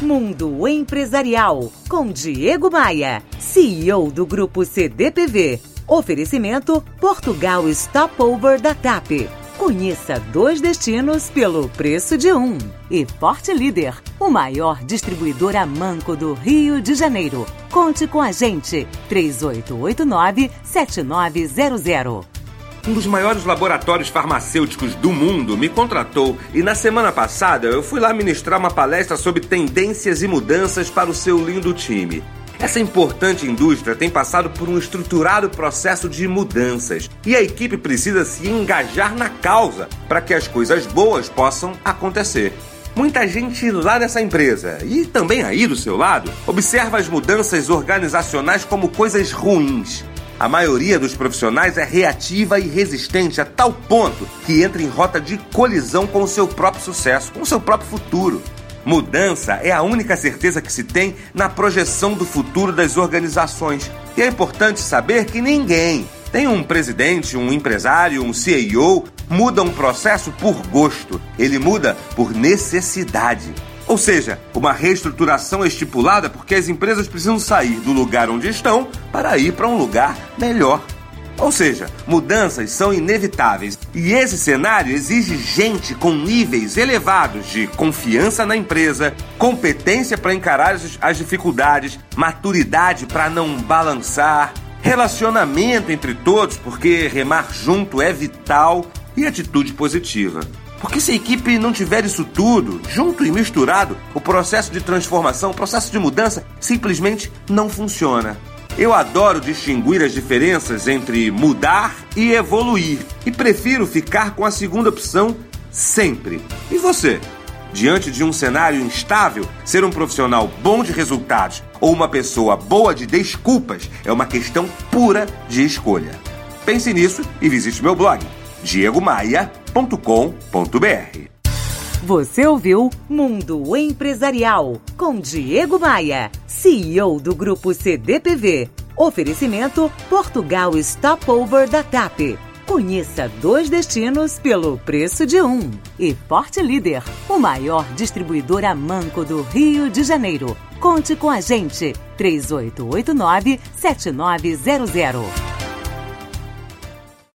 Mundo Empresarial com Diego Maia, CEO do Grupo CDPV. Oferecimento Portugal Stopover da TAP. Conheça dois destinos pelo preço de um. E Forte Líder, o maior distribuidor a manco do Rio de Janeiro. Conte com a gente. 3889-7900. Um dos maiores laboratórios farmacêuticos do mundo me contratou e na semana passada eu fui lá ministrar uma palestra sobre tendências e mudanças para o seu lindo time. Essa importante indústria tem passado por um estruturado processo de mudanças e a equipe precisa se engajar na causa para que as coisas boas possam acontecer. Muita gente lá nessa empresa e também aí do seu lado observa as mudanças organizacionais como coisas ruins. A maioria dos profissionais é reativa e resistente a tal ponto que entra em rota de colisão com o seu próprio sucesso, com o seu próprio futuro. Mudança é a única certeza que se tem na projeção do futuro das organizações. E é importante saber que ninguém, tem um presidente, um empresário, um CEO, muda um processo por gosto. Ele muda por necessidade. Ou seja, uma reestruturação estipulada porque as empresas precisam sair do lugar onde estão para ir para um lugar melhor. Ou seja, mudanças são inevitáveis e esse cenário exige gente com níveis elevados de confiança na empresa, competência para encarar as dificuldades, maturidade para não balançar, relacionamento entre todos, porque remar junto é vital e atitude positiva. Porque se a equipe não tiver isso tudo, junto e misturado, o processo de transformação, o processo de mudança simplesmente não funciona. Eu adoro distinguir as diferenças entre mudar e evoluir e prefiro ficar com a segunda opção sempre. E você? Diante de um cenário instável, ser um profissional bom de resultados ou uma pessoa boa de desculpas é uma questão pura de escolha. Pense nisso e visite meu blog diegomaia.com.br. Você ouviu Mundo Empresarial com Diego Maia, CEO do Grupo CDPV. Oferecimento Portugal Stopover da TAP. Conheça dois destinos pelo preço de um. E Porte Líder, o maior distribuidor a manco do Rio de Janeiro. Conte com a gente. 3889 7900.